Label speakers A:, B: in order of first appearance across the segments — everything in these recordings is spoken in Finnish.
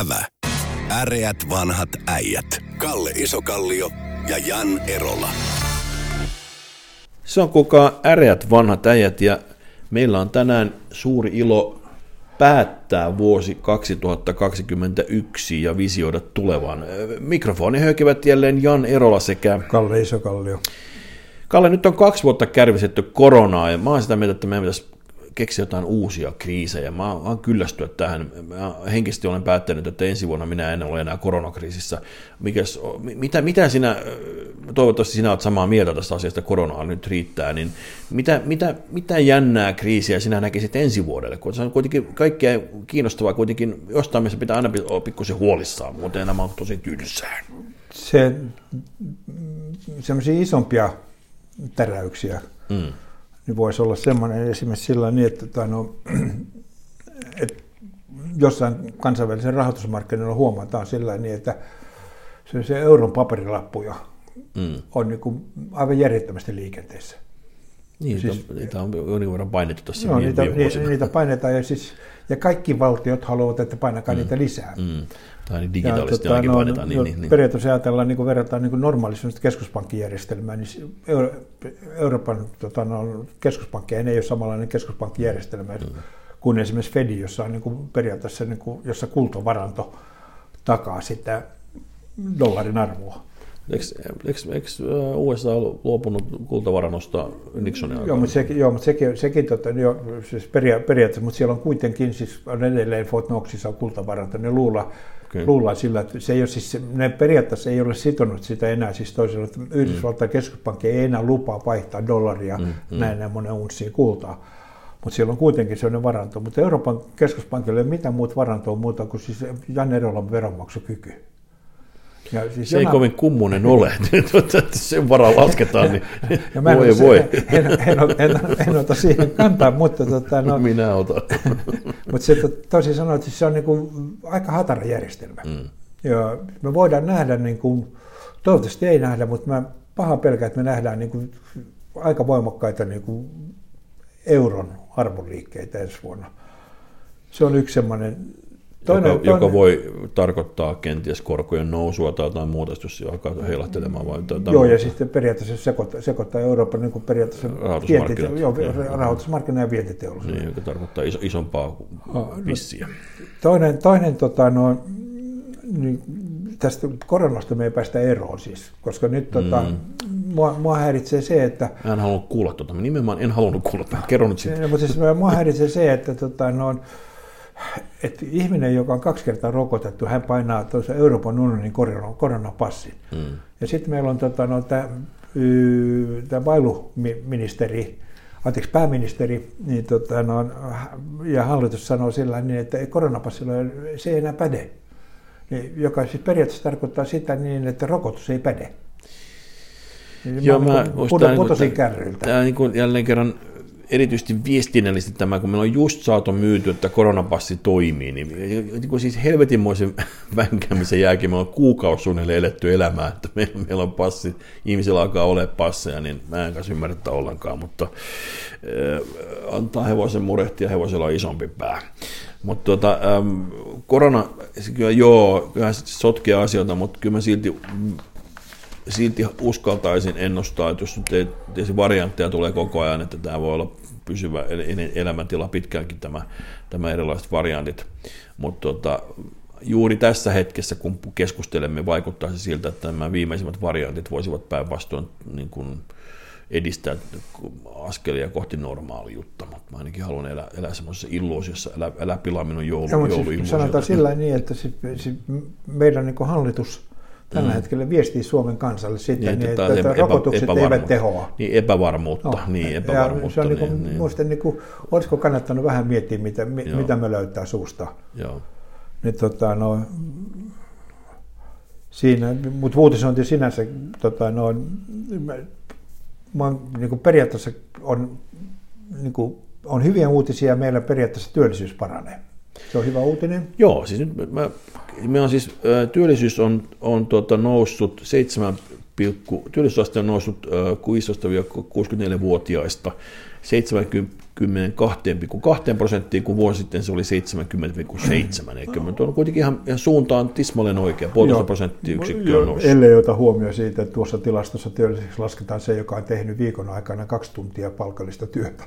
A: Ävä. Äreät vanhat äijät. Kalle Isokallio ja Jan Erola.
B: Se on kuka äreät vanhat äijät ja meillä on tänään suuri ilo päättää vuosi 2021 ja visioida tulevan. Mikrofoni höykivät jälleen Jan Erola sekä...
C: Kalle Isokallio.
B: Kalle, nyt on kaksi vuotta kärvisetty koronaa ja mä oon sitä mieltä, että meidän pitäisi keksiä jotain uusia kriisejä. Mä oon kyllästyä tähän. Mä henkisesti olen päättänyt, että ensi vuonna minä en ole enää koronakriisissä. Mikäs, mitä, mitä sinä, toivottavasti sinä olet samaa mieltä tästä asiasta, koronaa nyt riittää, niin mitä, mitä, mitä jännää kriisiä sinä näkisit ensi vuodelle? Kun se on kuitenkin kaikkea kiinnostavaa, kuitenkin jostain missä pitää aina olla pikkusen huolissaan, muuten elämä on tosi tylsää.
C: Se, semmoisia isompia täräyksiä mm niin voisi olla semmoinen esimerkiksi sillä niin, että, tai no, että jossain kansainvälisen rahoitusmarkkinoilla huomataan sillä niin, että se, se euron paperilappuja mm. on niin kuin aivan järjettömästi liikenteessä.
B: Niin, siis, niitä on jonkin verran painettu tässä no,
C: niitä, niitä, niitä painetaan ja, siis, ja kaikki valtiot haluavat, että painakaa mm. niitä lisää. Mm.
B: Tai niin digitaalisesti tota, no, painetaan. Niin, no, niin, niin.
C: Periaatteessa ajatellaan, niin kuin verrataan niin normaalista keskuspankkijärjestelmää, niin Euro, Euroopan tota, no, keskuspankki ei ole samanlainen keskuspankkijärjestelmä mm. kuin esimerkiksi Fedi, jossa on niin kuin, periaatteessa niin kuin, jossa kultovaranto takaa sitä dollarin arvoa.
B: Eikö, eikö, eikö USA luopunut kultavarannosta Nixonin aikana?
C: Joo, mutta sekin, joo, mutta sekin, sekin tota, jo, siis peria, periaatteessa, mutta siellä on kuitenkin, siis on edelleen Fort Knoxissa on kultavaranto, ne luulla, okay. luulla sillä, että se ei ole siis, ne periaatteessa ei ole sitonut sitä enää, siis toisaalta, että Yhdysvaltain mm. keskuspankki ei enää lupaa vaihtaa dollaria mm, mm. näin monen unssiin kultaa. Mutta siellä on kuitenkin sellainen varanto. Mutta Euroopan keskuspankilla ei ole mitään muuta varantoa muuta kuin siis Jan Erolan veronmaksukyky.
B: Ja siis se jona... ei kovin kummunen ole, että sen varaa lasketaan, niin ja mä voi voi. En,
C: en, en, en, en ota siihen kantaa, mutta... Tota,
B: no, Minä otan.
C: mutta se tosi sanoa, että se on niin kuin aika hatara järjestelmä. Mm. Ja me voidaan nähdä, niin kuin, toivottavasti ei nähdä, mutta mä paha pelkään, että me nähdään niin kuin, aika voimakkaita niin kuin, euron arvonliikkeitä ensi vuonna. Se on yksi semmoinen
B: Toinen, joka, toinen. joka voi tarkoittaa kenties korkojen nousua tai jotain muuta, jos se alkaa heilahtelemaan. Vai
C: Joo, muuta. ja sitten periaatteessa sekoittaa, sekoittaa Euroopan niin kuin periaatteessa rahoitusmarkkinat, joo, rahoitusmarkkina ja vientiteollisuus.
B: Niin, joka tarkoittaa iso, isompaa vissiä.
C: Toinen, toinen tota, no, niin, tästä koronasta me ei päästä eroon siis, koska nyt tota, mm. mua, mua häiritsee se, että...
B: Mä en halunnut kuulla tuota, nimenomaan en halunnut kuulla, kerro nyt sitten.
C: Mutta siis mua häiritsee se, että tota, no, että ihminen, joka on kaksi kertaa rokotettu, hän painaa tuossa Euroopan unionin koronapassin. Mm. Ja sitten meillä on tota, no, tämä vailuministeri, anteeksi pääministeri, niin, tota, no, ja hallitus sanoo sillä niin, että koronapassilla se ei enää päde. Niin, joka siis periaatteessa tarkoittaa sitä niin, että rokotus ei päde. Niin Joo, mä, mä putosin kärryltä.
B: Tämä niin kuin jälleen kerran erityisesti viestinnällisesti tämä, kun meillä on just saatu myyty, että koronapassi toimii, niin, niin siis helvetinmoisen vänkäämisen jälkeen me on kuukausi eletty elämää, että meillä, on passi, ihmisillä alkaa ole passeja, niin mä en kanssa ymmärrä ollenkaan, mutta äh, antaa hevosen murehtia, hevosella on isompi pää. Mutta tuota, ähm, korona, kyllä joo, kyllä se sotkee asioita, mutta kyllä mä silti silti uskaltaisin ennustaa, että jos nyt ei, tietysti variantteja tulee koko ajan, että tämä voi olla pysyvä elämäntila pitkäänkin tämä, tämä erilaiset variantit. Mutta tota, juuri tässä hetkessä, kun keskustelemme, vaikuttaa se siltä, että nämä viimeisimmät variantit voisivat päinvastoin niin kuin edistää askelia kohti normaaliutta, mutta mä ainakin haluan elää, elää semmoisessa illuusiossa, älä, älä pilaa minun joulu,
C: no, siis Sanotaan sillä niin, että se, se meidän niin hallitus tällä mm. hetkellä viestii Suomen kansalle sitten, niin, että, niin, että, että rokotukset epä, eivät tehoa.
B: Niin epävarmuutta. No, niin, epävarmuutta
C: ja se on niin, niin, niin. Muistan, niin kuin, olisiko kannattanut vähän miettiä, mitä, mitä me löytää suusta. Joo. Niin, tota, no, siinä, mutta uutisointi sinänsä, tota, no, mä, niin kuin periaatteessa on, niin kuin, on hyviä uutisia ja meillä periaatteessa työllisyys paranee. Se on hyvä uutinen.
B: Joo, siis nyt mä, me on siis, työllisyys on, on tuota noussut työllisyysaste on noussut 15-64-vuotiaista 72,2 prosenttiin, kun vuosi sitten se oli 70,7. Eikä me on kuitenkin ihan, ihan suuntaan tismalleen oikea, puolitoista prosenttiyksikköä on noussut.
C: Ellei ota huomioon siitä, että tuossa tilastossa työlliseksi lasketaan se, joka on tehnyt viikon aikana kaksi tuntia palkallista työtä.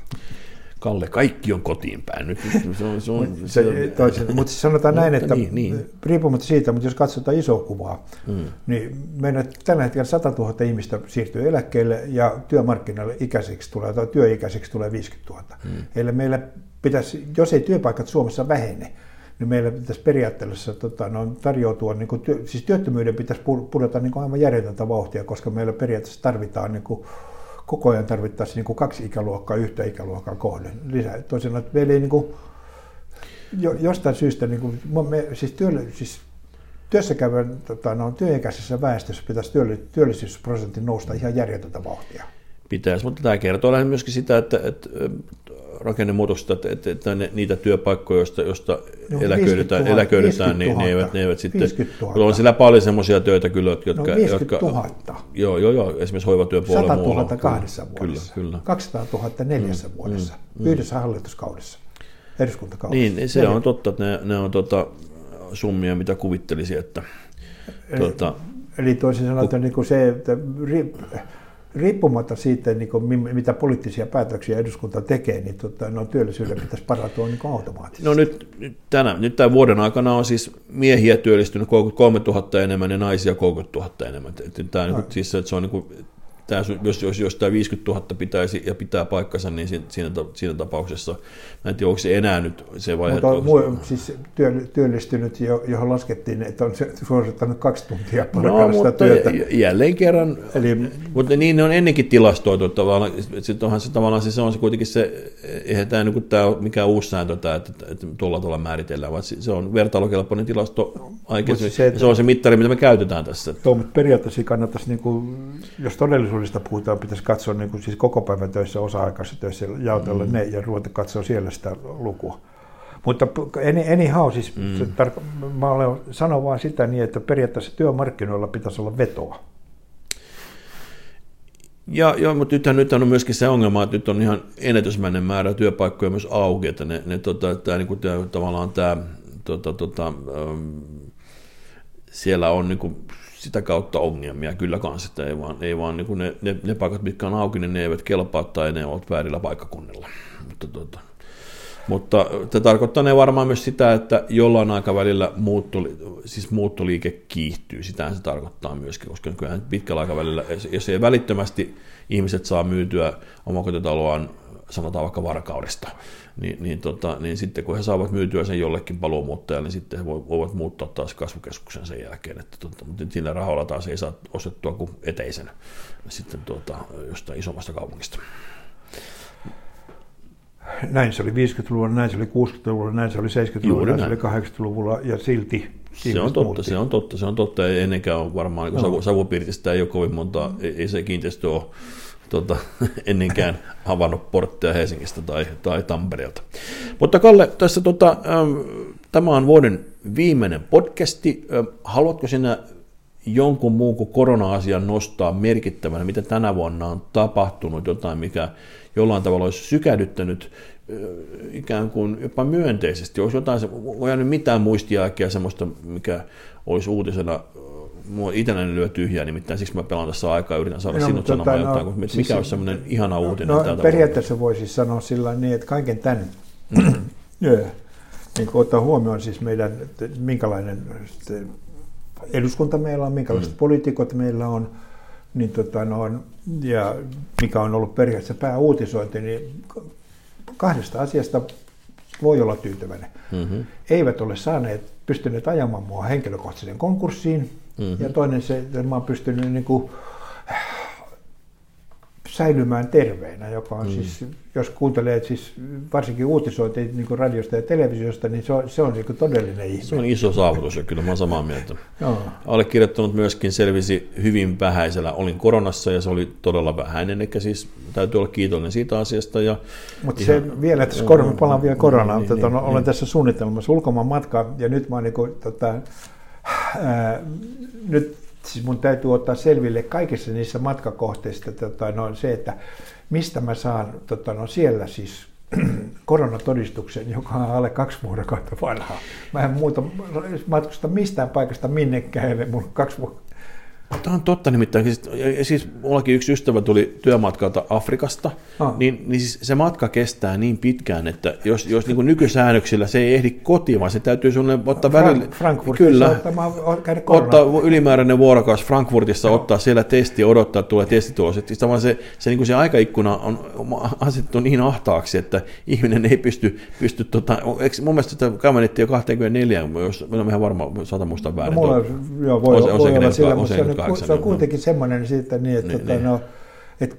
B: Kalle, kaikki on kotiin päin. Nyt, se on, se on,
C: se, se, toisin, mutta siis sanotaan näin, että niin, niin. riippumatta siitä, mutta jos katsotaan isoa kuvaa, mm. niin meidän tällä hetkellä 100 000 ihmistä siirtyy eläkkeelle ja työmarkkinoille ikäiseksi tulee, tai työikäiseksi tulee 50 000. Mm. Eli meillä pitäisi, jos ei työpaikat Suomessa vähene, niin meillä pitäisi periaatteessa tota, no, tarjoutua, niin kuin, työ, siis työttömyyden pitäisi pudota niin kuin aivan järjetöntä vauhtia, koska meillä periaatteessa tarvitaan niin kuin, koko ajan tarvittaisiin niin kuin kaksi ikäluokkaa yhtä ikäluokkaa kohden lisää. Toisin että meillä ei niin kuin, jo, jostain syystä, niin kuin, me, siis, työlle, siis työssä käyvän tota, no, työikäisessä väestössä pitäisi työllisyysprosentin nousta ihan järjetöntä vauhtia.
B: Pitäisi, mutta tämä kertoo lähinnä myöskin sitä, että, että rakennemuutosta, että, että, että ne, niitä työpaikkoja, joista, joista no, eläköidytään, 000, eläköidytään niin ne eivät, ne eivät sitten, on siellä paljon semmoisia töitä kyllä, jotka...
C: No 50 000.
B: Joo, joo, joo, esimerkiksi hoivatyöpuolella
C: 100 000 muualla. kahdessa vuodessa, kyllä, kyllä. 200 000 neljässä mm, vuodessa, mm, mm. yhdessä hallituskaudessa, eduskuntakaudessa.
B: Niin, se Neljä. on totta, että ne, ne on tota, summia, mitä kuvittelisi, että...
C: Eli, tota, eli toisin sanoen, ku, niin se, että riippumatta siitä, niin kuin, mitä poliittisia päätöksiä eduskunta tekee, niin tota, no, työllisyyden pitäisi parantua niin automaattisesti.
B: No nyt, tänä, nyt tämän vuoden aikana on siis miehiä työllistynyt 33 000 enemmän ja naisia 30 000 enemmän. Tämä, no. niin kuin, siis, että se on niin kuin, tämä, jos, jos, jos tämä 50 000 pitäisi ja pitää paikkansa, niin siinä, siinä tapauksessa, mä en tiedä, onko se enää nyt se vaihe.
C: Mutta on muu, siis työllistynyt, johon laskettiin, että on suorittanut kaksi tuntia no, mutta työtä.
B: jälleen kerran, Eli, mutta niin ne on ennenkin tilastoitu tavallaan, sitten onhan se tavallaan se, se on se kuitenkin se, eihän tämä, niin tämä ole mikään uusi sääntö, tämä, että, että tuolla tavalla määritellään, vaan se on vertailukelpoinen tilasto aikaisemmin, se, se on se mittari, mitä me käytetään tässä.
C: Tuo, mutta periaatteessa kannattaisi, niin kuin, jos todellisuus todellisuudesta puhutaan, pitäisi katsoa niin kuin siis koko päivän töissä, osa-aikaisissa töissä, jaotella mm. ne ja ruveta katsoa siellä sitä lukua. Mutta anyhow, siis mm. tarko- mä olen sanon vaan sitä niin, että periaatteessa työmarkkinoilla pitäisi olla vetoa.
B: Ja, joo, mutta nythän, nythän on myöskin se ongelma, että nyt on ihan ennätysmäinen määrä työpaikkoja myös auki, että ne, ne tota, tämä, niin kuin, tämä, tavallaan tämä, tota, tota, siellä on niin kuin, sitä kautta ongelmia kyllä kanssa, että ei vaan, ei vaan niin ne, ne, ne, paikat, mitkä on auki, niin ne eivät kelpaa tai ne ovat väärillä paikkakunnilla. Mutta, tuota, mutta tämä tarkoittaa ne varmaan myös sitä, että jollain aikavälillä muutto, siis muuttoliike kiihtyy. Sitähän se tarkoittaa myöskin, koska kyllähän pitkällä aikavälillä, jos ei välittömästi ihmiset saa myytyä omakotitaloaan sanotaan vaikka varkaudesta, niin, niin, tota, niin sitten kun he saavat myytyä sen jollekin paluumuuttajalle, niin sitten he voivat muuttaa taas kasvukeskuksen sen jälkeen. Että, tota, mutta sillä rahalla taas ei saa ostettua kuin eteisen sitten tuota, jostain isommasta kaupungista.
C: Näin se oli 50-luvulla, näin se oli 60-luvulla, näin se oli 70-luvulla, näin, näin se oli 80-luvulla ja silti
B: se on totta, muutti. se on totta, se on totta. Ennenkään ole varmaan, niin no. Savupirtistä ei ole kovin monta, ei, ei se kiinteistö ole tota, ennenkään havannut portteja Helsingistä tai, tai Tampereelta. Mutta Kalle, tässä tota, ähm, tämä on vuoden viimeinen podcasti. Ähm, haluatko sinä jonkun muun kuin korona-asian nostaa merkittävänä, mitä tänä vuonna on tapahtunut, jotain, mikä jollain tavalla olisi sykähdyttänyt äh, ikään kuin jopa myönteisesti. Olisi jotain, voi jäänyt mitään muistiaikia semmoista, mikä olisi uutisena mua itselläni lyö tyhjää, nimittäin siksi mä pelaan tässä aikaa ja yritän saada no, sinut tota, sanomaan no, jotain, no, mikä siis, olisi semmoinen ihana uutinen.
C: No, tältä periaatteessa voisi siis sanoa sillä niin, että kaiken tämän, yeah, niin ottaa huomioon siis meidän, että minkälainen eduskunta meillä on, minkälaiset mm. poliitikot meillä on, niin tota, no, ja mikä on ollut periaatteessa pääuutisointi, niin kahdesta asiasta voi olla tyytyväinen. Mm-hmm. Eivät ole saaneet, pystyneet ajamaan mua henkilökohtaiseen konkurssiin, Mm-hmm. Ja toinen se, että mä oon pystynyt niin kuin, säilymään terveenä, joka on mm. siis, jos kuuntelee siis varsinkin uutisointia niin kuin radiosta ja televisiosta, niin se on, se on niin kuin todellinen ihme.
B: Se on iso saavutus ja kyllä mä olen samaa mieltä. Joo. Allekirjoittanut myöskin selvisi hyvin vähäisellä. Olin koronassa ja se oli todella vähäinen, eli siis täytyy olla kiitollinen siitä asiasta. Ja
C: Mutta se vielä, että korona, palaan vielä koronaan, niin, tota, niin, olen niin. tässä suunnitelmassa ulkomaan matkaa ja nyt mä oon niin kuin, tota, ää, nyt siis mun täytyy ottaa selville kaikissa niissä matkakohteissa tota, no, se, että mistä mä saan tota, no, siellä siis koronatodistuksen, joka on alle kaksi vuorokautta vanha. Mä en muuta matkusta mistään paikasta minnekään, mulla on kaksi vuotta
B: Tämä on totta nimittäin. Siis, siis mullakin yksi ystävä tuli työmatkalta Afrikasta, ah. niin, niin siis se matka kestää niin pitkään, että jos, jos niin nykysäännöksillä se ei ehdi kotiin, vaan se täytyy sinulle ottaa Frank, välillä...
C: Frankfurtissa kyllä, ottamaan,
B: ottaa ylimääräinen vuorokaus Frankfurtissa, no. ottaa siellä testi odottaa, että tulee testitulos. Siis se, se, niin se aikaikkuna on asetettu niin ahtaaksi, että ihminen ei pysty, pysty tota, eikö, mun mielestä sitä kavennettiin jo 24, jos mä ihan varmaan saata muistaa väärin. No, mulla,
C: joo, voi, on, on, voi olla sillä, mutta se on se on kuitenkin semmoinen siitä niin, että, niin, tota, niin. No, että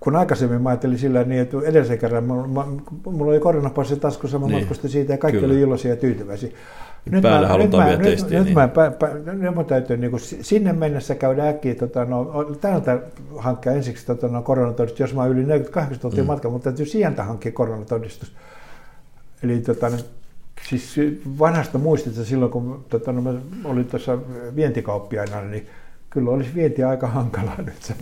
C: kun aikaisemmin mä ajattelin sillä niin, että edellisen kerran mulla, mulla oli koronapassi taskussa, mä niin. matkustin siitä ja kaikki Kyllä. oli iloisia ja tyytyväisiä.
B: Nyt Päällä mä, halutaan
C: nyt
B: vielä testiä.
C: Nyt, niin. mä, pä, nyt mä täytyy niin kuin sinne mennessä käydä äkkiä, tota, no, täältä hankkia ensiksi tota, no, koronatodistus, jos mä yli 48 tuntia mm. matka, mutta täytyy sieltä hankkia koronatodistus. Eli tota, siis vanhasta muistista silloin, kun tota, no, mä olin tuossa vientikauppiaina, niin kyllä olisi vienti aika hankalaa nyt.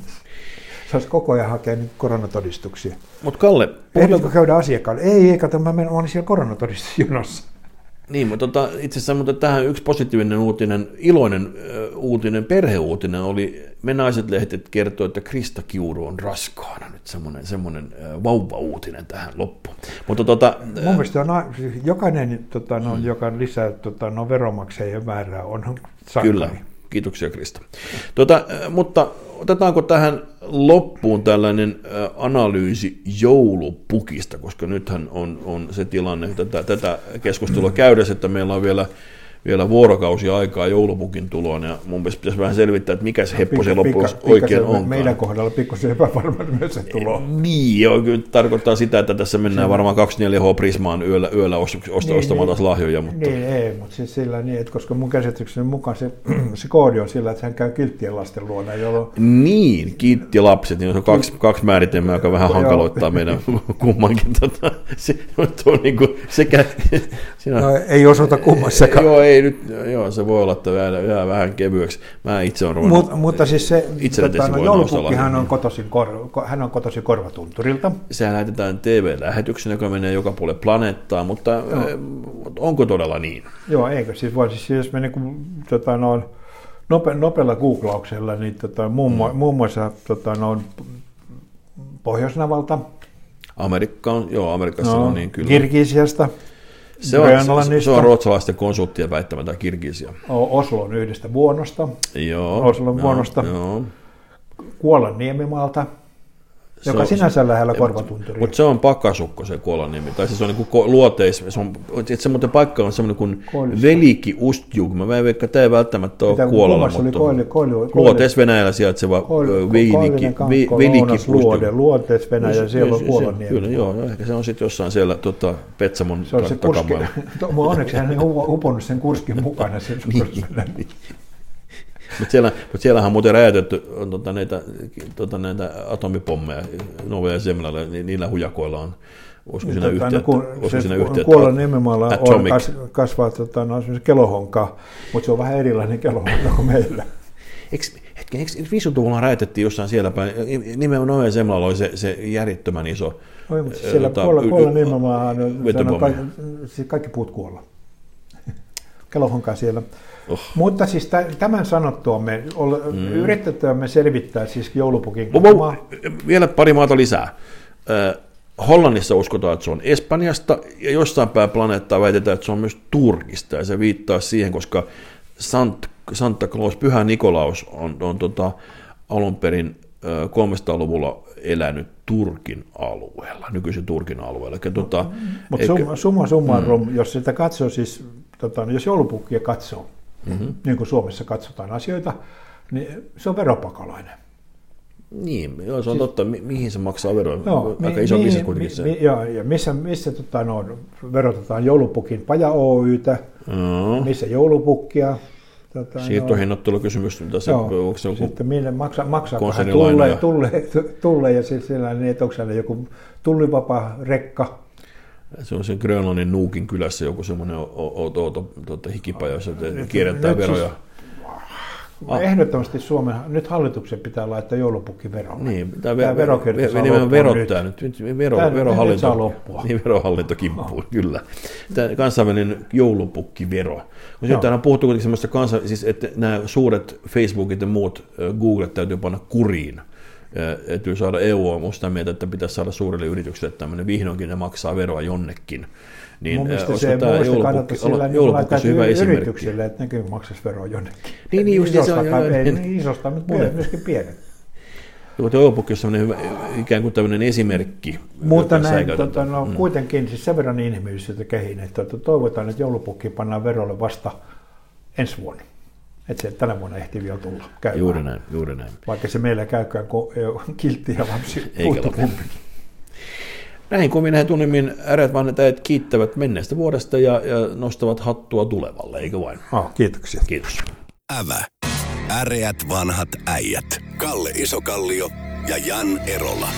C: Saisi koko ajan hakea nyt koronatodistuksia.
B: Mutta Kalle...
C: Ehditkö käydä asiakkaalle? Ei, ei, kato, mä, menen, olin siellä koronatodistusjonossa.
B: Niin, mutta tota, itse asiassa mutta tähän yksi positiivinen uutinen, iloinen uh, uutinen, perheuutinen oli, me naiset lehtet kertoo, että Krista Kiuru on raskaana nyt semmoinen, semmoinen uh, vauva-uutinen tähän loppuun. Mutta tota,
C: Mun mielestä on, jokainen, tota, no, mm. joka lisää tota, no, veromaksajien määrää, on sankari. Kyllä,
B: Kiitoksia Krista. Tuota, mutta otetaanko tähän loppuun tällainen analyysi joulupukista, koska nythän on, on se tilanne tätä, tätä keskustelua käydessä, että meillä on vielä vielä vuorokausi aikaa joulupukin tuloon, ja mun mielestä pitäisi vähän selvittää, että mikä se heppo se loppujen oikein on.
C: Meidän kohdalla pikkusen epävarma myös se tulo.
B: Niin, joo, kyllä tarkoittaa sitä, että tässä mennään varmaan 24H Prismaan yöllä, yöllä ost, ost, niin, ostamaan taas lahjoja. Mutta...
C: Niin, ei, mutta siis sillä niin, että koska mun käsitykseni mukaan se, se koodi on sillä, että hän käy kilttien lasten luona, jolloin...
B: Niin, kilttilapset, niin on kaksi, kaksi määritelmää, joka vähän hankaloittaa meidän kummankin. Tota, se, on niin kuin sekä...
C: Siinä, no, ei osuta kummassakaan.
B: Joo, ei nyt, joo, se voi olla, että jää, jää vähän kevyeksi. Mä itse olen
C: ruvennut. Mut, mutta siis se, tota, no, joulupukkihan on kotoisin, kor, hän on kotoisin Korvatunturilta.
B: Sehän lähetetään TV-lähetyksen, joka menee joka puolelle planeettaa, mutta joo. Eh, onko todella niin?
C: Joo, eikö. Siis voi siis, jos me niin tota, no, nope, nopealla googlauksella, niin tota, muun, mm. muun muassa tota, no, Pohjoisnavalta,
B: Amerikka on, joo, Amerikassa no, on niin kyllä.
C: Kirgisiasta,
B: se on, se, se on ruotsalaisten konsulttien väittämättä Kirgisia.
C: Oslon yhdestä vuonosta.
B: Joo.
C: Oslon vuonosta. Joo. Kuolan niemimaalta joka on, sinänsä lähellä korvatunturia.
B: Mutta se on pakasukko se nimi. Tai siis se on niin kuin luoteis, se on, se muuten paikka on semmoinen kuin Veliki Ustjug. Mä en veikka, tämä ei välttämättä ole Kuolalla, mutta koili, koili, koili, luoteis Venäjällä sijaitseva Veliki,
C: Veliki Luode, luoteis Venäjä, siellä on Kuolanniemi.
B: Kyllä, joo, ehkä se on sitten jossain siellä tota, Petsamon
C: se on se kurski, onneksi hän ei uponnut sen kurskin mukana. Sen niin,
B: mutta siellä, mut siellähän on muuten räjäytetty on tota, näitä, tota, näitä atomipommeja Nova ja Zemlällä, niin niillä hujakoilla on Olisiko siinä yhteyttä? No, kun se siinä yhteyttä?
C: Nimenomaan on, kas, kasvaa tota, no, kelohonka, mutta se on vähän erilainen kelohonka kuin meillä.
B: Eikö, hetken, eikö 50-luvulla räjäytettiin jossain siellä päin, nimenomaan Nova ja Zemlällä oli se, se järjettömän iso
C: Oi, mutta siellä tota, kuolla, kuolla nimenomaan, no, kaikki, siis kaikki puut kuolla. Kelohonka siellä. Oh. Mutta siis tämän sanottua me mm. yritetään selvittää siis joulupukin
B: oh, Vielä pari maata lisää. Hollannissa uskotaan, että se on Espanjasta, ja jossain päin planeettaa väitetään, että se on myös Turkista, ja se viittaa siihen, koska Sant, Santa Claus, Pyhä Nikolaus, on, on tota, alun perin 300-luvulla elänyt Turkin alueella, nykyisen Turkin alueella. Tota,
C: Mutta summa, summa summarum, mm. jos sitä katsoo siis, tota, jos joulupukkia katsoo, mm-hmm. niin kuin Suomessa katsotaan asioita, niin se on veropakolainen.
B: Niin, joo, se on siis, totta. Mi- mihin se maksaa veroa? Joo, Aika mi- iso bisnes kuitenkin mi- se.
C: Mi- joo, ja missä, missä tota, no, verotetaan joulupukin Paja Oytä, no. missä joulupukkia.
B: Tota, Siirtohinnoittelukysymys, mitä se, joo,
C: onko se joku sitten minne maksa, maksaa tulle, ja... tulle, tulle, ja sitten siellä niin, että onko siellä joku tullivapaa rekka,
B: se on sen Grönlannin Nuukin kylässä joku semmoinen outo tuota, hikipaja, jossa kierrättää veroja.
C: Ah. Ehdottomasti Suomen, nyt hallituksen pitää laittaa joulupukkivero.
B: Niin, tämä, tämä verokierto saa loppua verottaa nyt. nyt. Vero, tämä, verohallinto, saa loppua. Niin, verohallinto kimppuu, no. kyllä. Tämä kansainvälinen joulupukkivero. Mutta nyt on puhuttu kuitenkin semmoista kansa, siis että nämä suuret Facebookit ja muut Googlet täytyy panna kuriin. Täytyy saada EU on musta mieltä, että pitäisi saada suurille yrityksille tämmöinen vihdoinkin ne maksaa veroa jonnekin.
C: Niin, Mun mielestä se tämä joulupukki, sillä joulupukki on hyvä esimerkki. yrityksille, että nekin maksaisi veroa jonnekin.
B: Niin, niin just
C: isosta, se on. Ei, niin isosta, mutta Monet. myöskin pienet.
B: Joulupukki on sellainen hyvä, ikään kuin tämmöinen esimerkki.
C: Mutta näin, tota, no, mm. kuitenkin siis sen verran inhimillisyyttä kehin, että tota, toivotaan, että joulupukki pannaan verolle vasta ensi vuonna. Että se tänä vuonna ehtii vielä tulla käymään.
B: Juuri näin, juuri näin.
C: Vaikka se meillä käykään ko- kiltti ja lapsi kumpikin.
B: Näin kuin minä tunnimmin äreät vanhat äijät kiittävät menneestä vuodesta ja, ja nostavat hattua tulevalle, eikö vain?
C: Oh, kiitoksia.
B: Kiitos.
A: Ävä. Äreät vanhat äijät. Kalle Isokallio ja Jan Erola.